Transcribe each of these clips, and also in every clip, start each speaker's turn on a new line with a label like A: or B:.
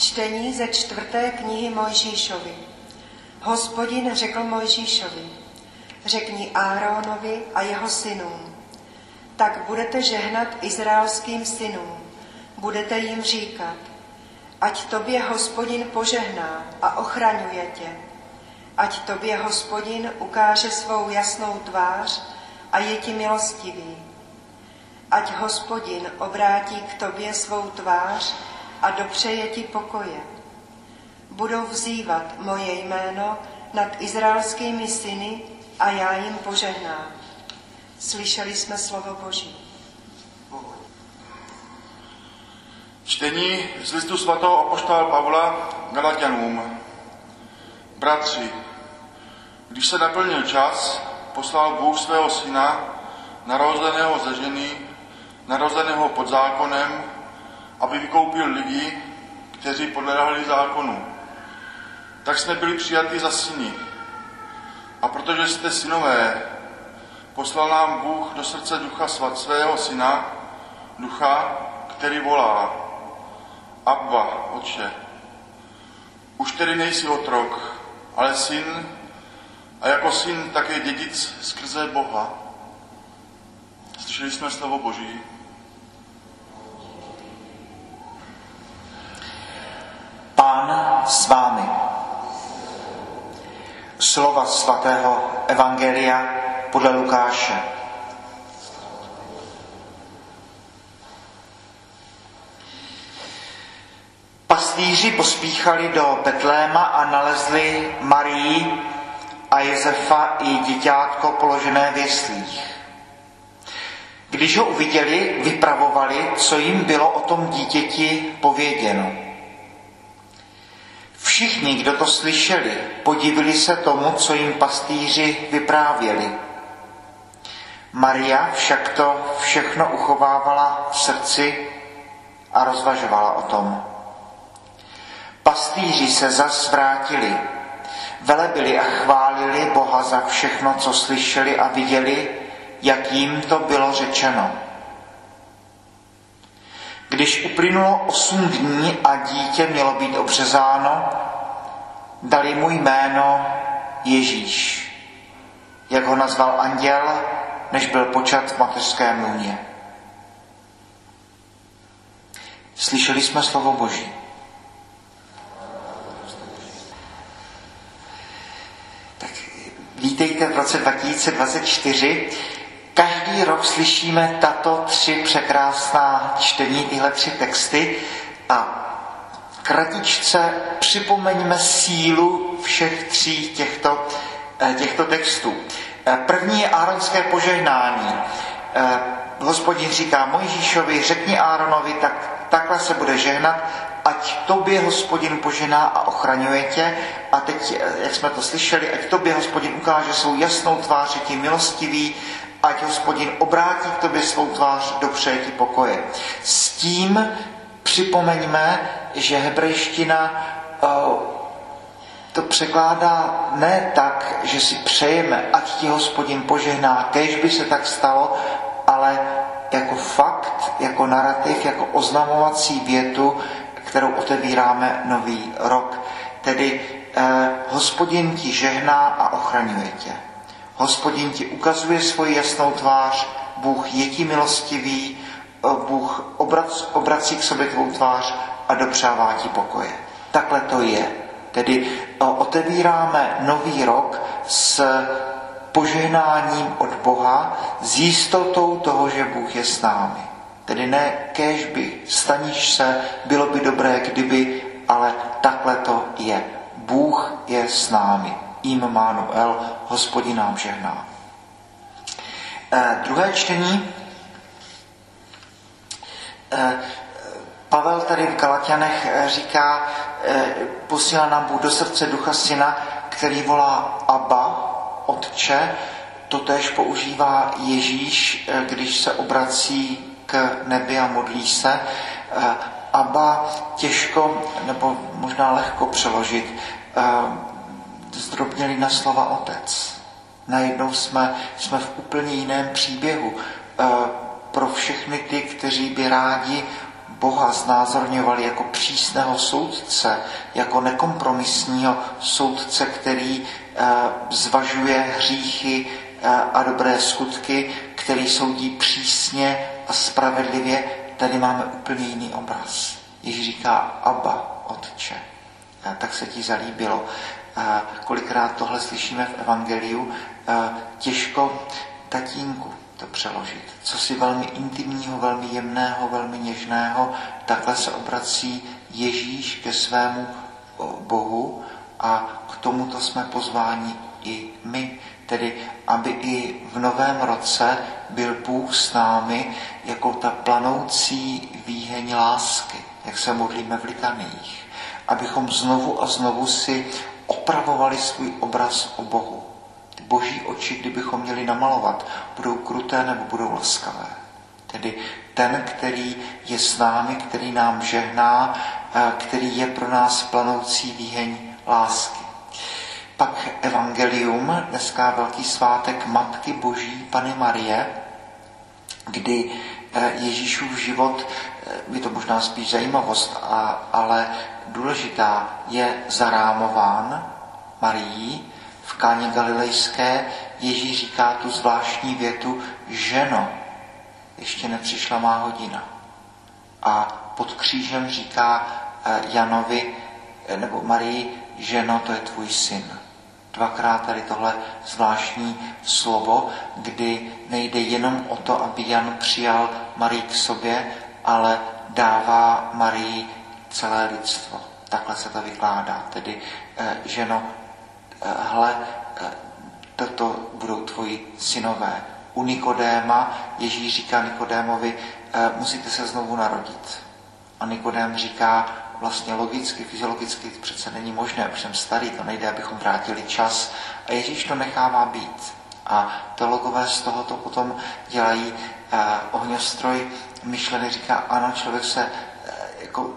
A: Čtení ze čtvrté knihy Mojžíšovi. Hospodin řekl Mojžíšovi, řekni Áronovi a jeho synům, tak budete žehnat izraelským synům, budete jim říkat, ať tobě hospodin požehná a ochraňuje tě, ať tobě hospodin ukáže svou jasnou tvář a je ti milostivý. Ať hospodin obrátí k tobě svou tvář a dopřeje ti pokoje. Budou vzývat moje jméno nad izraelskými syny a já jim požehnám. Slyšeli jsme slovo Boží.
B: Čtení z listu svatého apoštola Pavla Galatianům. Bratři, když se naplnil čas, poslal Bůh svého syna, narozeného ze ženy, narozeného pod zákonem, aby vykoupil lidi, kteří podléhali zákonu. Tak jsme byli přijati za syny. A protože jste synové, poslal nám Bůh do srdce ducha svat svého syna, ducha, který volá Abba, Otče. Už tedy nejsi otrok, ale syn, a jako syn také dědic skrze Boha. Slyšeli jsme slovo Boží.
C: Pán s vámi. Slova svatého Evangelia podle Lukáše. Pastýři pospíchali do Betléma a nalezli Marii a Josefa i děťátko položené v jeslích. Když ho uviděli, vypravovali, co jim bylo o tom dítěti pověděno. Všichni, kdo to slyšeli, podivili se tomu, co jim pastýři vyprávěli. Maria však to všechno uchovávala v srdci a rozvažovala o tom. Pastýři se zas vrátili, velebili a chválili Boha za všechno, co slyšeli a viděli, jak jim to bylo řečeno. Když uplynulo osm dní a dítě mělo být obřezáno, dali mu jméno Ježíš, jak ho nazval anděl, než byl počat v mateřském lůně. Slyšeli jsme slovo Boží. Tak vítejte v roce 2024. Každý rok slyšíme tato tři překrásná čtení, tyhle tři texty kratičce připomeňme sílu všech tří těchto, těchto textů. První je áronské požehnání. Hospodin říká Mojžíšovi, řekni Áronovi, tak, takhle se bude žehnat, ať tobě hospodin požená a ochraňuje tě. A teď, jak jsme to slyšeli, ať tobě hospodin ukáže svou jasnou tvář, ti milostivý, ať hospodin obrátí k tobě svou tvář, dopřeje ti pokoje. S tím připomeňme, že hebrejština to překládá ne tak, že si přejeme, ať ti hospodin požehná, kež by se tak stalo, ale jako fakt, jako narrativ, jako oznamovací větu, kterou otevíráme nový rok. Tedy eh, hospodin ti žehná a ochraňuje tě. Hospodin ti ukazuje svoji jasnou tvář, Bůh je ti milostivý, eh, Bůh obrac, obrací k sobě tvou tvář a dopřává ti pokoje. Takhle to je. Tedy eh, otevíráme nový rok s požehnáním od Boha, s jistotou toho, že Bůh je s námi. Tedy ne kéž by, staníš se, bylo by dobré, kdyby, ale takhle to je. Bůh je s námi. Immanuel, hospodin nám žehná. Eh, druhé čtení. Eh, Pavel tady v Galatianech eh, říká, eh, posílá nám Bůh do srdce ducha syna, který volá Abba, Otče. Totež používá Ježíš, když se obrací k nebi a modlí se. Abba těžko, nebo možná lehko přeložit, zdrobněli na slova otec. Najednou jsme, jsme v úplně jiném příběhu. Pro všechny ty, kteří by rádi Boha znázorňovali jako přísného soudce, jako nekompromisního soudce, který eh, zvažuje hříchy eh, a dobré skutky, který soudí přísně a spravedlivě, tady máme úplně jiný obraz. Ježíš říká Abba, Otče. Tak se ti zalíbilo. Kolikrát tohle slyšíme v Evangeliu, těžko tatínku to přeložit. Co si velmi intimního, velmi jemného, velmi něžného, takhle se obrací Ježíš ke svému Bohu a k tomuto jsme pozváni i my. Tedy, aby i v novém roce byl Bůh s námi jako ta planoucí výheň lásky, jak se modlíme v litaných. Abychom znovu a znovu si opravovali svůj obraz o Bohu boží oči, kdybychom měli namalovat, budou kruté nebo budou laskavé. Tedy ten, který je s námi, který nám žehná, eh, který je pro nás planoucí výheň lásky. Pak Evangelium, dneska velký svátek Matky Boží, Pany Marie, kdy eh, Ježíšův život, eh, je to možná spíš zajímavost, ale důležitá, je zarámován Marií, v Káně Galilejské Ježíš říká tu zvláštní větu, ženo, ještě nepřišla má hodina. A pod křížem říká eh, Janovi, eh, nebo Marii, ženo, to je tvůj syn. Dvakrát tady tohle zvláštní slovo, kdy nejde jenom o to, aby Jan přijal Marii k sobě, ale dává Marii celé lidstvo. Takhle se to vykládá. Tedy, eh, ženo, hle, toto budou tvoji synové. U Nikodéma Ježíš říká Nikodémovi, eh, musíte se znovu narodit. A Nikodém říká, vlastně logicky, fyziologicky přece není možné, už jsem starý, to nejde, abychom vrátili čas. A Ježíš to nechává být. A teologové z tohoto potom dělají eh, ohňostroj myšleny, říká, ano, člověk se eh, jako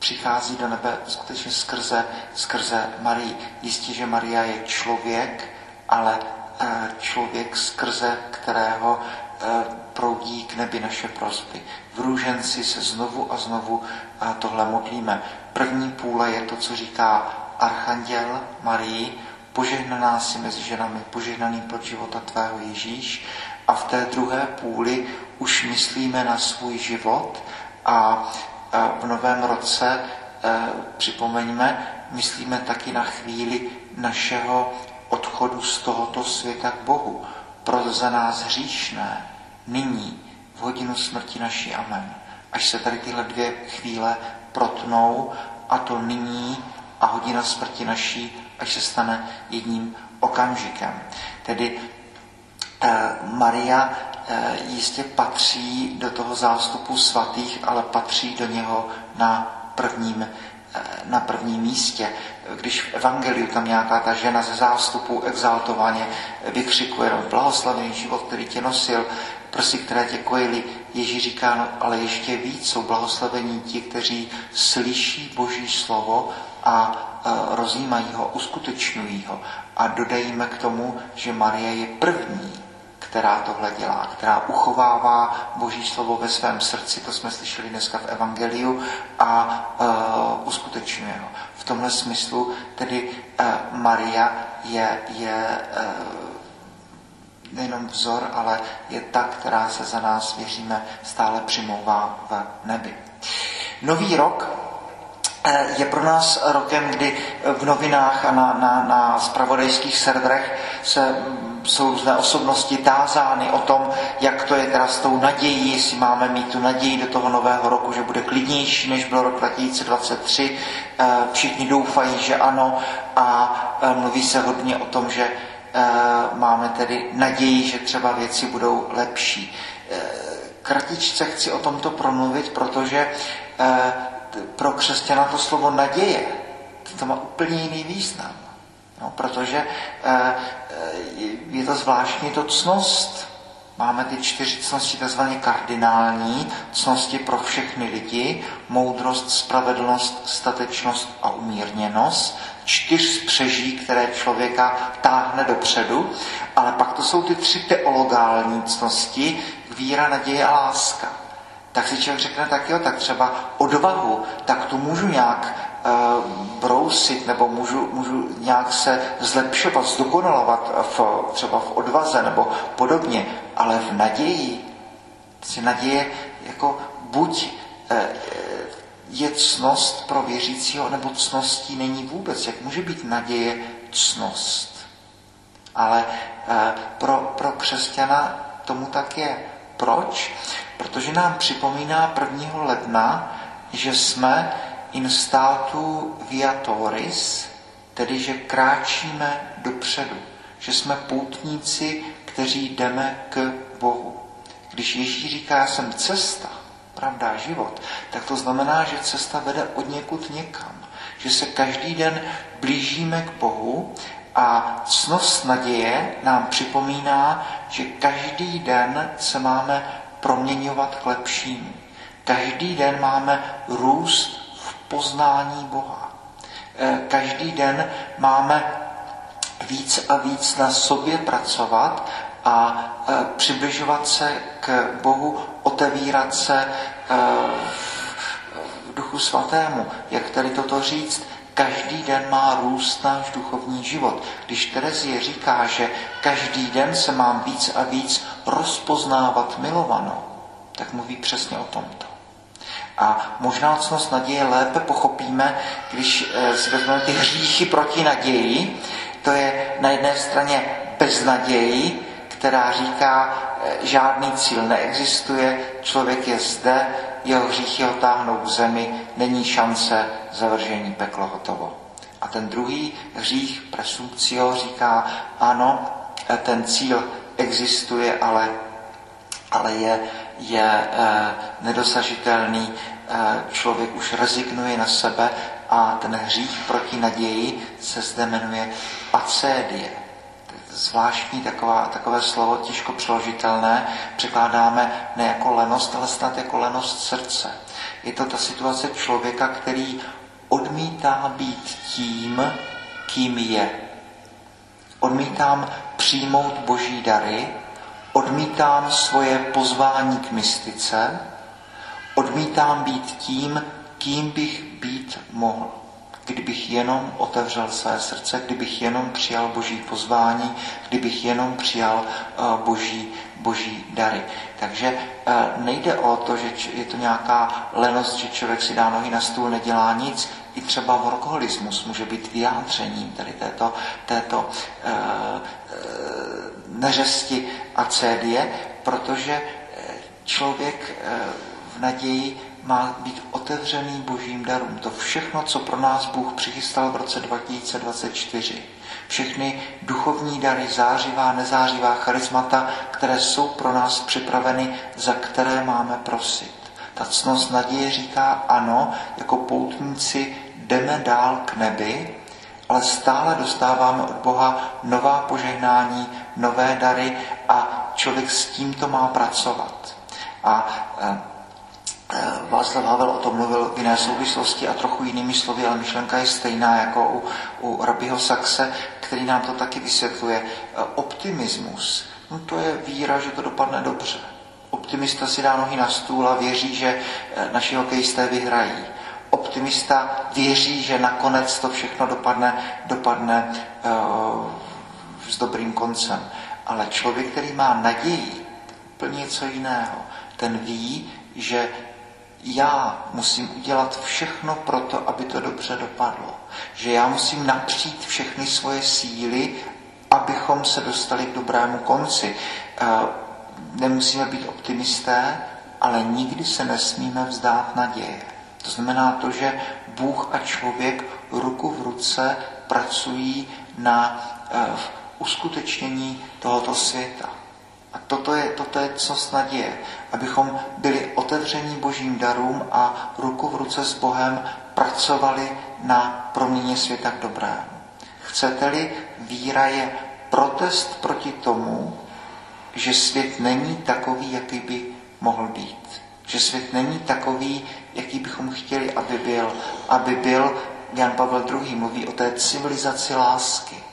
C: přichází do nebe skutečně skrze, skrze Marii. Jistě, že Maria je člověk, ale eh, člověk, skrze kterého eh, proudí k nebi naše prosby. V růženci se znovu a znovu eh, tohle modlíme. První půle je to, co říká Archanděl Marii, požehnaná si mezi ženami, požehnaný pod života tvého Ježíš. A v té druhé půli už myslíme na svůj život a v novém roce eh, připomeňme, myslíme taky na chvíli našeho odchodu z tohoto světa k Bohu. Pro za nás hříšné, nyní, v hodinu smrti naší. Amen. Až se tady tyhle dvě chvíle protnou, a to nyní a hodina smrti naší, až se stane jedním okamžikem. Tedy Maria Eh, jistě patří do toho zástupu svatých, ale patří do něho na prvním, eh, na prvním místě. Když v Evangeliu tam nějaká ta žena ze zástupu exaltovaně vykřikuje, no, blahoslavený život, který tě nosil, prsy, které tě kojili, Ježíš říká, no, ale ještě víc jsou blahoslavení ti, kteří slyší Boží slovo a rozjímají ho, uskutečňují ho. A dodejíme k tomu, že Marie je první, která tohle dělá, která uchovává Boží slovo ve svém srdci, to jsme slyšeli dneska v Evangeliu, a uh, uskutečňuje ho. V tomhle smyslu tedy uh, Maria je, je uh, nejenom vzor, ale je ta, která se za nás, věříme, stále přimlouvá v nebi. Nový rok je pro nás rokem, kdy v novinách a na, na, na spravodajských serverech se jsou různé osobnosti tázány o tom, jak to je teda s tou nadějí, jestli máme mít tu naději do toho nového roku, že bude klidnější, než byl rok 2023. Eh, všichni doufají, že ano a eh, mluví se hodně o tom, že eh, máme tedy naději, že třeba věci budou lepší. Kratičce chci o tomto promluvit, protože pro křesťana to slovo naděje, to má úplně jiný význam. No, protože eh, je to zvláštní to cnost. Máme ty čtyři cnosti takzvaně kardinální, cnosti pro všechny lidi, moudrost, spravedlnost, statečnost a umírněnost, čtyř spřeží, které člověka táhne dopředu, ale pak to jsou ty tři teologální cnosti, víra, naděje a láska. tak si člověk řekne, tak jo, tak třeba odvahu, tak tu můžu nějak brousit, nebo můžu, můžu nějak se zlepšovat, zdokonalovat v, třeba v odvaze nebo podobně, ale v naději, si naděje jako buď uh, je cnost pro věřícího, nebo cností není vůbec. Jak může být naděje cnost? Ale uh, pro, pro křesťana tomu tak je. Proč? Protože nám připomíná 1. ledna, že jsme in statu viatoris, tedy že kráčíme dopředu, že jsme poutníci, kteří jdeme k Bohu. Když Ježíš říká, jsem cesta, pravda, život, tak to znamená, že cesta vede od někud někam. Že se každý den blížíme k Bohu a cnost naděje nám připomíná, že každý den se máme proměňovat k lepšímu. Každý den máme růst poznání Boha. E, každý den máme víc a víc na sobě pracovat a e, přibližovat se k Bohu, otevírat se e, v duchu svatému. Jak tady toto říct? Každý den má růst náš duchovní život. Když Terezie říká, že každý den se mám víc a víc rozpoznávat milovanou, tak mluví přesně o tomto. A možná cnost naděje lépe pochopíme, když eh, si vezmeme ty hříchy proti naději. To je na jedné straně beznaději, která říká, eh, žádný cíl neexistuje, člověk je zde, jeho hříchy ho táhnou k zemi, není šance zavržení peklo hotovo. A ten druhý hřích, presumpcio, říká, ano, eh, ten cíl existuje, ale, ale je, je e, nedosažitelný, e, člověk už rezignuje na sebe a ten hřích proti naději se zde jmenuje acédie zvláštní taková, takové slovo, těžko přeložitelné, překládáme ne jako lenost, ale snad jako lenost srdce. Je to ta situace člověka, který odmítá být tím, kým je. Odmítám přijmout boží dary, odmítám svoje pozvání k mystice, odmítám být tím, kým bych být mohl kdybych jenom otevřel své srdce, kdybych jenom přijal boží pozvání, kdybych jenom přijal eh, boží, boží dary. Takže eh, nejde o to, že je to nějaká lenost, že člověk si dá nohy na stůl, nedělá nic. I třeba workoholismus může být vyjádřením tady této, této e, e, neřesti a cédie, protože člověk e, v naději má být otevřený božím darům. To všechno, co pro nás Bůh přichystal v roce 2024. Všechny duchovní dary, zářivá, nezářivá charismata, které jsou pro nás připraveny, za které máme prosit. Ta cnost naděje říká ano, jako poutníci jdeme dál k nebi, ale stále dostáváme od Boha nová požehnání, nové dary a člověk s tímto má pracovat. A e, Eh, Václav Havel o tom mluvil v jiné souvislosti a trochu jinými slovy, ale myšlenka je stejná jako u, u Rabiho Saxe, který nám to taky vysvětluje. Eh, optimismus, no to je víra, že to dopadne dobře. Optimista si dá nohy na stůl a věří, že eh, naši hokejisté vyhrají. Optimista věří, že nakonec to všechno dopadne, dopadne uh, s dobrým koncem. Ale člověk, který má naději, úplně něco jiného. Ten ví, že já musím udělat všechno pro to, aby to dobře dopadlo. Že já musím napřít všechny svoje síly, abychom se dostali k dobrému konci. Eh, nemusíme být optimisté, ale nikdy se nesmíme vzdát naděje. To znamená to, že Bůh a člověk ruku v ruce pracují na eh, uskutečnění tohoto světa. A toto je, toto je co naděje, abychom byli otevření božím darům a ruku v ruce s Bohem pracovali na proměně světa k dobrému. Chcete-li, víra je protest proti tomu, že svět není takový, jaký by mohl být. Že svět není takový, jaký bychom chtěli, aby byl. Aby byl, Jan Pavel II. mluví o té civilizaci lásky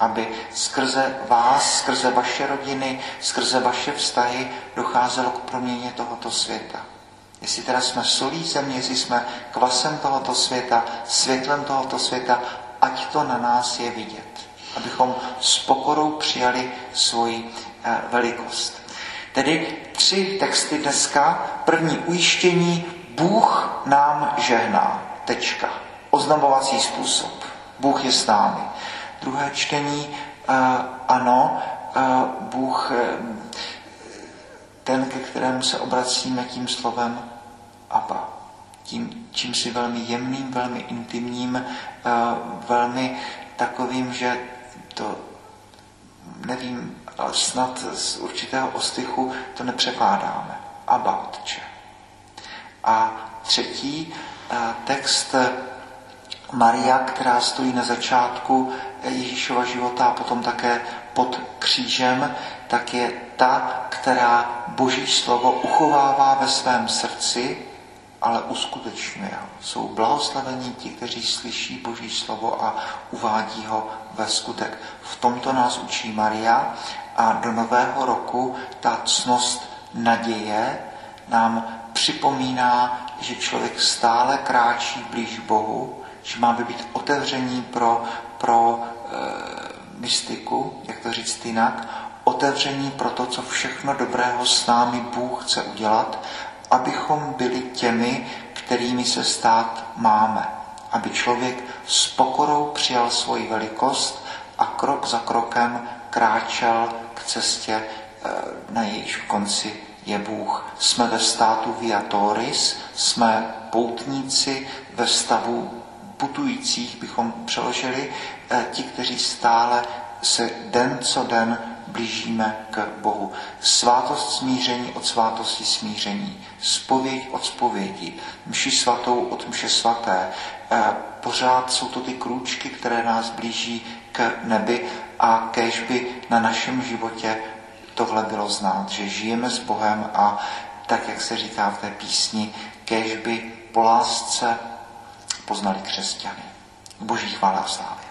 C: aby skrze vás, skrze vaše rodiny, skrze vaše vztahy docházelo k proměně tohoto světa. Jestli teda jsme solí země, jestli jsme kvasem tohoto světa, světlem tohoto světa, ať to na nás je vidět. Abychom s pokorou přijali svoji eh, velikost. Tedy tři texty dneska. První ujištění, Bůh nám žehná. Tečka. Oznamovací způsob. Bůh je s námi. Druhé čtení, uh, ano, uh, Bůh, uh, ten, ke kterému se obracíme tím slovem Abba. Tím, čím si velmi jemným, velmi intimním, velmi takovým, že to nevím, ale snad z určitého ostychu to nepřekládáme. Abba, otče. A třetí text Maria, která stojí na začátku Ježíšova života a potom také pod křížem, tak je ta, která Boží slovo uchovává ve svém srdci, ale uskutečňuje. Jsou blahoslavení ti, kteří slyší Boží slovo a uvádí ho ve skutek. V tomto nás učí Maria a do nového roku ta cnost naděje nám připomíná, že člověk stále kráčí blíž Bohu, že máme být otevření pro, pro e, mystiku, jak to říct jinak, otevření pro to, co všechno dobrého s námi Bůh chce udělat, abychom byli těmi, kterými se stát máme. Aby člověk s pokorou přijal svoji velikost a krok za krokem kráčel k cestě, e, na jejíž konci je Bůh. Jsme ve státu Viatoris, jsme poutníci ve stavu putujících bychom přeložili eh, ti, kteří stále se den co den blížíme k Bohu. Svátost smíření od svátosti smíření, spověď od spovědi, mši svatou od mše svaté. Eh, pořád jsou to ty krůčky, které nás blíží k nebi a kež by na našem životě tohle bylo znát, že žijeme s Bohem a tak, jak se říká v té písni, kež by po lásce poznali křesťany. Boží chvála a slávě.